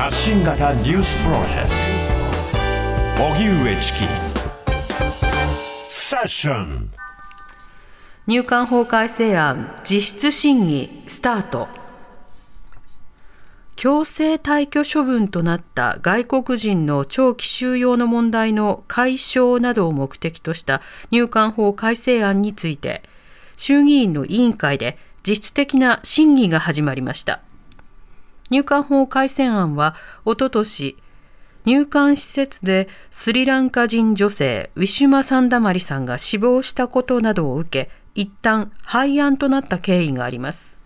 発信型ニュースプロジェクト。荻上チキ。セッション。入管法改正案実質審議スタート。強制退去処分となった外国人の長期収容の問題の解消などを目的とした入管法改正案について衆議院の委員会で実質的な審議が始まりました。入管法改正案はおととし入管施設でスリランカ人女性ウィシュマ・サンダマリさんが死亡したことなどを受け一旦廃案となった経緯があります。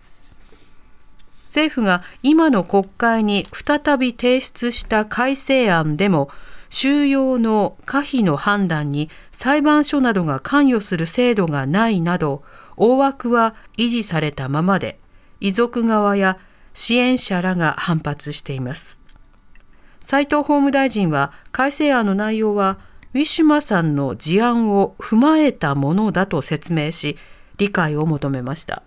政府が今の国会に再び提出した改正案でも収容の可否の判断に裁判所などが関与する制度がないなど大枠は維持されたままで遺族側や支援者らが反発しています。斉藤法務大臣は改正案の内容はウィシュマさんの事案を踏まえたものだと説明し理解を求めました。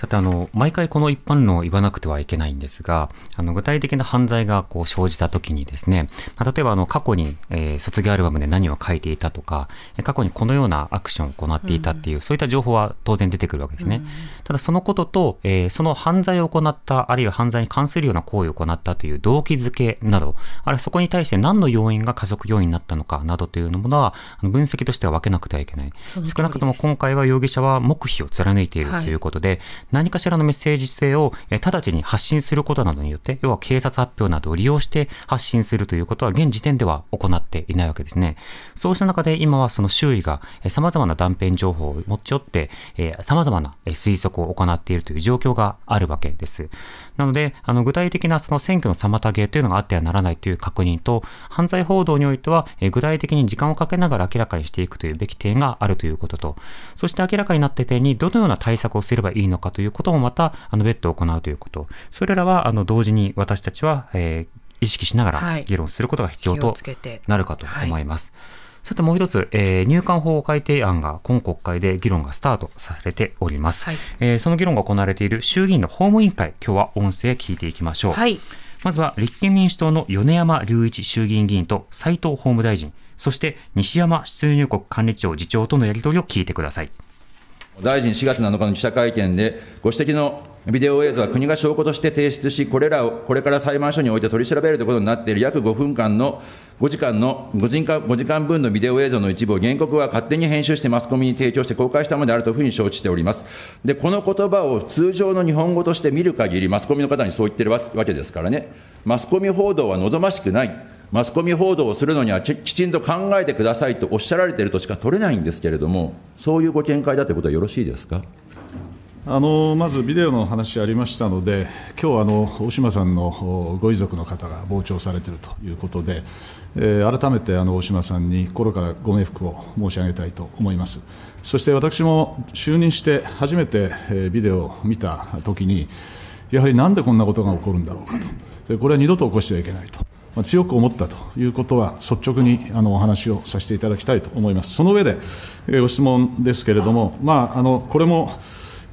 さて、あの、毎回この一般論を言わなくてはいけないんですが、あの、具体的な犯罪がこう生じた時にですね、まあ、例えばあの、過去に、えー、卒業アルバムで何を書いていたとか、過去にこのようなアクションを行っていたっていう、うん、そういった情報は当然出てくるわけですね。うん、ただそのことと、えー、その犯罪を行った、あるいは犯罪に関するような行為を行ったという動機づけなど、あるいはそこに対して何の要因が家族要因になったのかなどというものは、分析としては分けなくてはいけない。少なくとも今回は容疑者は黙秘を貫いているということで、はい何かしらのメッセージ性を直ちに発信することなどによって、要は警察発表などを利用して発信するということは現時点では行っていないわけですね。そうした中で今はその周囲が様々な断片情報を持ち寄って、様々な推測を行っているという状況があるわけです。なので、あの具体的なその選挙の妨げというのがあってはならないという確認と、犯罪報道においては具体的に時間をかけながら明らかにしていくというべき点があるということと、そして明らかになって点にどのような対策をすればいいのかとこともまた、あの、別途行うということ。それらは、あの、同時に私たちは、えー、意識しながら議論することが必要となるかと思います。はいさてもう一つ、えー、入管法改定案が今国会で議論がスタートされております、はい、えー、その議論が行われている衆議院の法務委員会今日は音声聞いていきましょう、はい、まずは立憲民主党の米山隆一衆議院議員と斉藤法務大臣そして西山出入国管理庁次長とのやり取りを聞いてください大臣4月7日の記者会見で、ご指摘のビデオ映像は国が証拠として提出し、これらをこれから裁判所において取り調べるということになっている約5分間の5時間の5時間 ,5 時間分のビデオ映像の一部を原告は勝手に編集してマスコミに提供して公開したものであるというふうに承知しております。で、この言葉を通常の日本語として見る限り、マスコミの方にそう言ってるわけですからね、マスコミ報道は望ましくない。マスコミ報道をするのにはきちんと考えてくださいとおっしゃられているとしか取れないんですけれども、そういうご見解だということはよろしいですか？あのまずビデオの話ありましたので、今日あの大島さんのご遺族の方が傍聴されているということで、えー、改めてあの大島さんに心からご冥福を申し上げたいと思います。そして私も就任して初めて、えー、ビデオを見たときに、やはりなんでこんなことが起こるんだろうかと、これは二度と起こしてはいけないと。強く思ったということは、率直にあのお話をさせていただきたいと思います。その上で、えー、ご質問ですけれども、まあ、あのこれも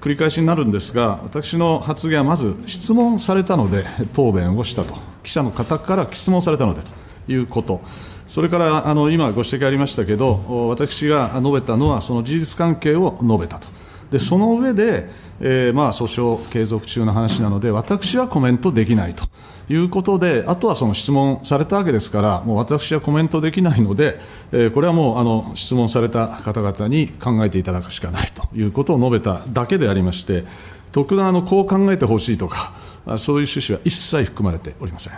繰り返しになるんですが、私の発言はまず質問されたので答弁をしたと、記者の方から質問されたのでということ、それからあの今、ご指摘ありましたけど、私が述べたのは、その事実関係を述べたと。でその上で、えー、まあ訴訟継続中の話なので、私はコメントできないと。いうことで、あとはその質問されたわけですから、もう私はコメントできないので、えー、これはもうあの質問された方々に考えていただくしかないと。いうことを述べただけでありまして、特段あのこう考えてほしいとか、そういう趣旨は一切含まれておりません。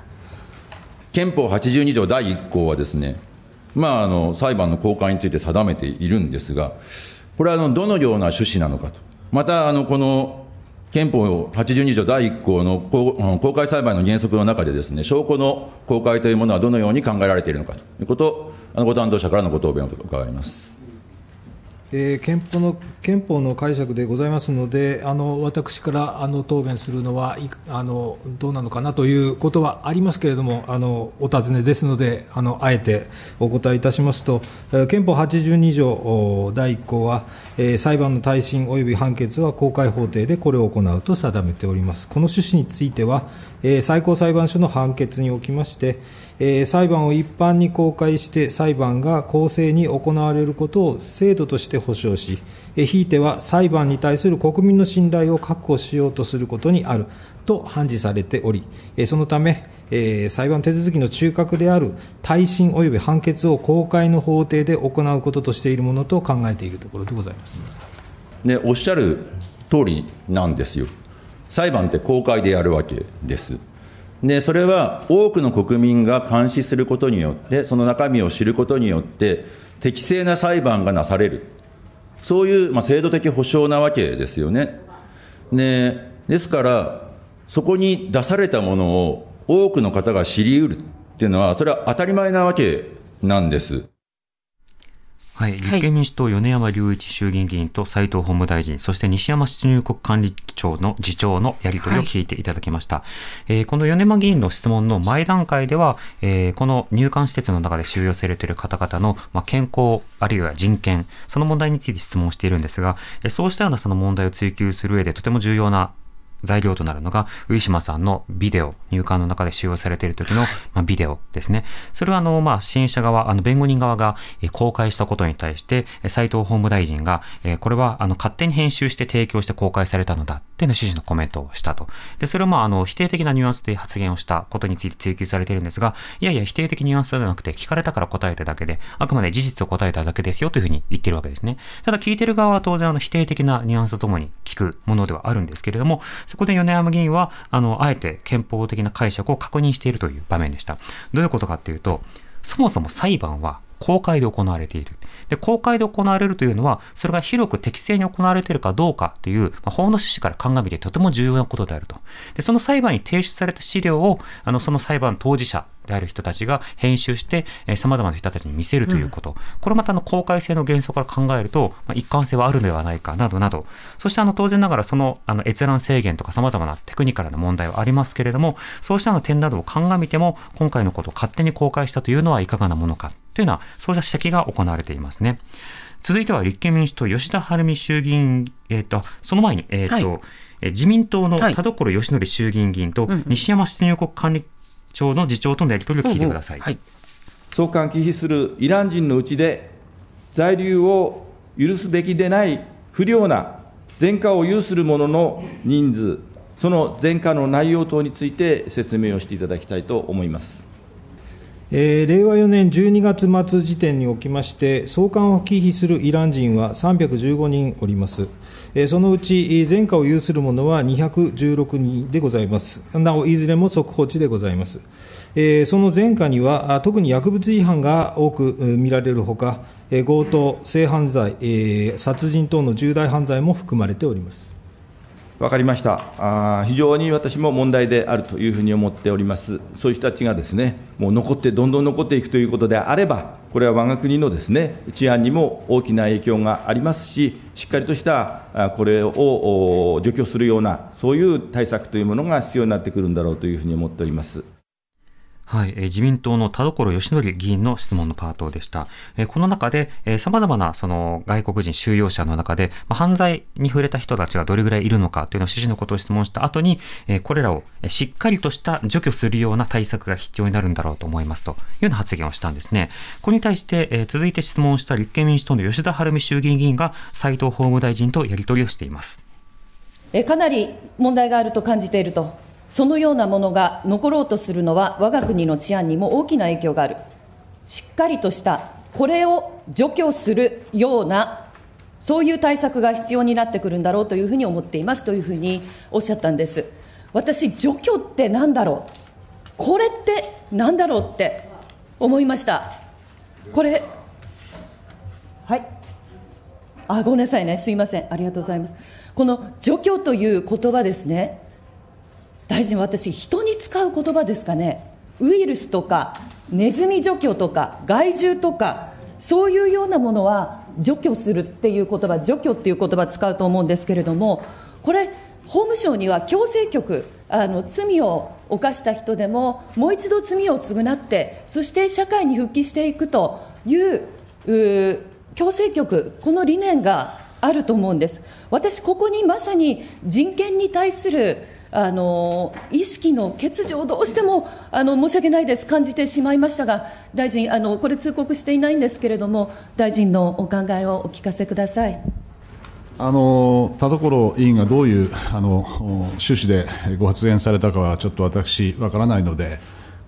憲法82条第1項はですね、まあ、あの裁判の公開について定めているんですが、これはあのどのような趣旨なのかと、またあのこの憲法82条第1項の公開裁判の原則の中でです、ね、証拠の公開というものはどのように考えられているのかということを、あのご担当者からのご答弁を伺います。えー、憲法の憲法の解釈でございますので、あの私からあの答弁するのはあのどうなのかなということはありますけれども、あのお尋ねですのであの、あえてお答えいたしますと、憲法82条第1項は、えー、裁判の耐震及び判決は公開法廷でこれを行うと定めております。この趣旨については、えー、最高裁判所の判決におきまして、えー、裁判を一般に公開して裁判が公正に行われることを制度として保障し、えー、ひいては裁判に対する国民の信頼を確保しようとすることにあると判事されており、えー、そのため、えー、裁判手続きの中核である耐震及び判決を公開の法廷で行うこととしているものと考えているところでございます。ね、おっしゃる通りなんですよ。裁判って公開でやるわけです。でそれは多くの国民が監視することによって、その中身を知ることによって、適正な裁判がなされる、そういう、まあ、制度的保障なわけですよね。ねですから、そこに出されたものを多くの方が知りうるっていうのは、それは当たり前なわけなんです。はい、立憲民主党、米山隆一衆議院議員と斉藤法務大臣、そして西山出入国管理庁の次長のやり取りを聞いていただきました。はい、えー、この米山議員の質問の前段階では、えー、この入管施設の中で収容されている方々の、まあ、健康、あるいは人権、その問題について質問しているんですが、そうしたようなその問題を追及する上でとても重要な材料となるのが、上島さんのビデオ、入管の中で使用されている時の、まあ、ビデオですね。それは、あの、まあ、支援者側、あの、弁護人側が、え公開したことに対して、斉藤法務大臣が、えこれは、あの、勝手に編集して提供して公開されたのだ、というの趣旨のコメントをしたと。で、それを、まあ、あの、否定的なニュアンスで発言をしたことについて追及されているんですが、いやいや、否定的ニュアンスではなくて、聞かれたから答えただけで、あくまで事実を答えただけですよ、というふうに言ってるわけですね。ただ、聞いてる側は当然、あの、否定的なニュアンスとともに聞くものではあるんですけれども、そこで米山議員は、あの、あえて憲法的な解釈を確認しているという場面でした。どういうことかっていうと、そもそも裁判は公開で行われている。で、公開で行われるというのは、それが広く適正に行われているかどうかという、まあ、法の趣旨から鑑みてとても重要なことであると。で、その裁判に提出された資料を、あの、その裁判当事者、である人たちが編集して、えー、様々な人たちに見せるということ。うん、これまたの公開性の原則から考えると、まあ、一貫性はあるのではないかなどなど、そしてあの当然ながらそのあの閲覧制限とか様々なテクニカルな問題はありますけれども、そうしたの点などを鑑みても、今回のことを勝手に公開したというのはいかがなものかというのは、そうした指摘が行われていますね。続いては立憲民主党吉田晴美衆議院、えっ、ー、と、その前に、えっ、ー、と、はい、自民党の田所義則衆議院議員と西山出入国管理庁の次長とのやり取りを聞いてください。はい、送還忌避するイラン人のうちで、在留を許すべきでない不良な前科を有する者の人数、その前科の内容等について説明をしていただきたいと思います。えー、令和4年12月末時点におきまして、送還を忌避するイラン人は315人おります。えー、そのうち前科を有する者は216人でございます。なお、いずれも速報値でございます。えー、その前科には、特に薬物違反が多く見られるほか、強盗、性犯罪、殺人等の重大犯罪も含まれております。分かりましたあ、非常に私も問題であるというふうに思っております、そういう人たちがですねもう残って、どんどん残っていくということであれば、これは我が国のですね治安にも大きな影響がありますし、しっかりとしたこれを除去するような、そういう対策というものが必要になってくるんだろうというふうに思っております。はい、え、自民党の田所義則議員の質問のパートでした。え、この中で、えー、様々なその外国人収容者の中で、ま、犯罪に触れた人たちがどれぐらいいるのかというのを趣旨のことを質問した後に、え、これらをしっかりとした除去するような対策が必要になるんだろうと思いますというような発言をしたんですね。これに対して、え、続いて質問した立憲民主党の吉田晴美衆議院議員が斉藤法務大臣とやり取りをしています。えかなり問題があると感じているとそのようなものが残ろうとするのは、我が国の治安にも大きな影響がある、しっかりとした、これを除去するような、そういう対策が必要になってくるんだろうというふうに思っていますというふうにおっしゃったんです。私、除去ってなんだろう、これってなんだろうって思いました。これ、はい。あ、ごめんなさいね、すいません、ありがとうございます。この除去という言葉ですね、大臣、私、人に使う言葉ですかね、ウイルスとか、ネズミ除去とか、害獣とか、そういうようなものは除去するっていう言葉除去っていう言葉使うと思うんですけれどもこれ法務省には強制局あの罪を犯した人でももう一度罪を償ってそして社会に復帰していくという強制局この理念があると思うんです。私ここにまさに人権に対するあの意識の欠如をどうしてもあの申し訳ないです、感じてしまいましたが、大臣あの、これ通告していないんですけれども、大臣のお考えをお聞かせください。あの田所委員がどういうあの趣旨でご発言されたかは、ちょっと私、わからないので、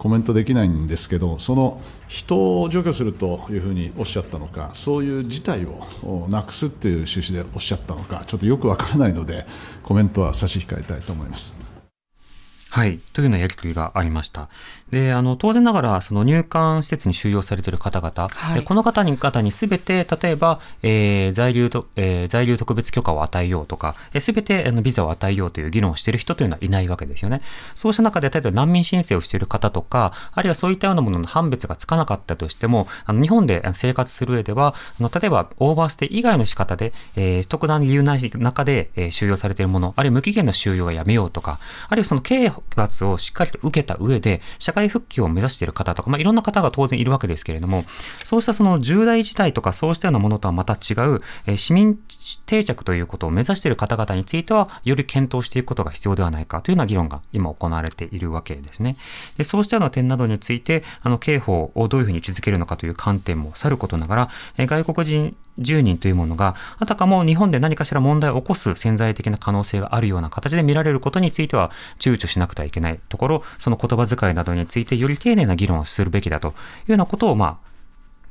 コメントできないんですけど、その人を除去するというふうにおっしゃったのか、そういう事態をなくすという趣旨でおっしゃったのか、ちょっとよくわからないので、コメントは差し控えたいと思います。はい。というようなやり取りがありました。で、あの、当然ながら、その入管施設に収容されている方々、はい、この方に方にすべて、例えば、えー、在留と、えー、在留特別許可を与えようとか、す、べ、てあのビザを与えようという議論をしている人というのはいないわけですよね。そうした中で、例えば難民申請をしている方とか、あるいはそういったようなものの判別がつかなかったとしても、あの日本で生活する上では、あの例えば、オーバーステイ以外の仕方で、えー、特段理由ない中で、えー、収容されているもの、あるいは無期限の収容はやめようとか、あるいはその刑罰をしっかりと受けた上で、社会復帰を目指している方とか、まあ、いろんな方が当然いるわけですけれども、そうしたその重大事態とかそうしたようなものとはまた違う、えー、市民定着ということを目指している方々については、より検討していくことが必要ではないかというような議論が今行われているわけですね。でそうしたような点などについて、あの、刑法をどういうふうに位置づけるのかという観点もさることながら、えー、外国人10人というものが、あたかも日本で何かしら問題を起こす潜在的な可能性があるような形で見られることについては、躊躇しなくてはいけないところ、その言葉遣いなどについてより丁寧な議論をするべきだというようなことを、まあ、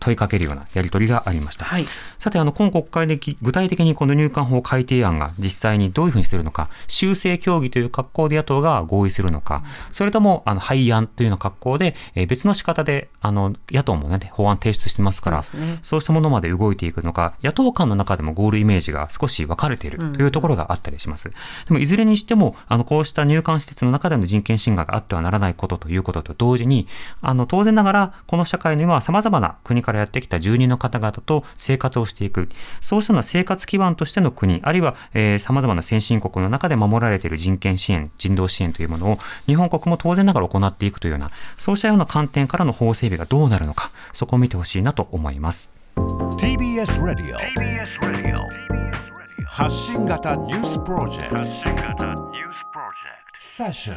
問いかけるようなやり取りがありました。はい、さて、あの、今国会で具体的にこの入管法改定案が実際にどういうふうにするのか、修正協議という格好で野党が合意するのか、それとも、あの、廃案というような格好で、えー、別の仕方で、あの、野党もね、法案提出してますから、そう、ね,、したものまで動いていくのか、野党間の中でもゴールイメージが少し分かれているというところがあったりします。うん、でも、いずれにしても、あの、こうした入管施設の中での人権侵害があってはならないことということと同時に、あの、当然ながら、この社会には様々な国からやってきた住人の方々と生活をしていく。そうしたような生活基盤としての国、あるいは、えー、様々な先進国の中で守られている人権支援、人道支援というものを日本国も当然ながら行っていくというような、そうしたような観点からの法整備がどうなるのか、そこを見てほしいなと思います。TBS ラディオ TBS ラディオ発信型ニュースプロジェクト発信型ニュースプロジェクトセッション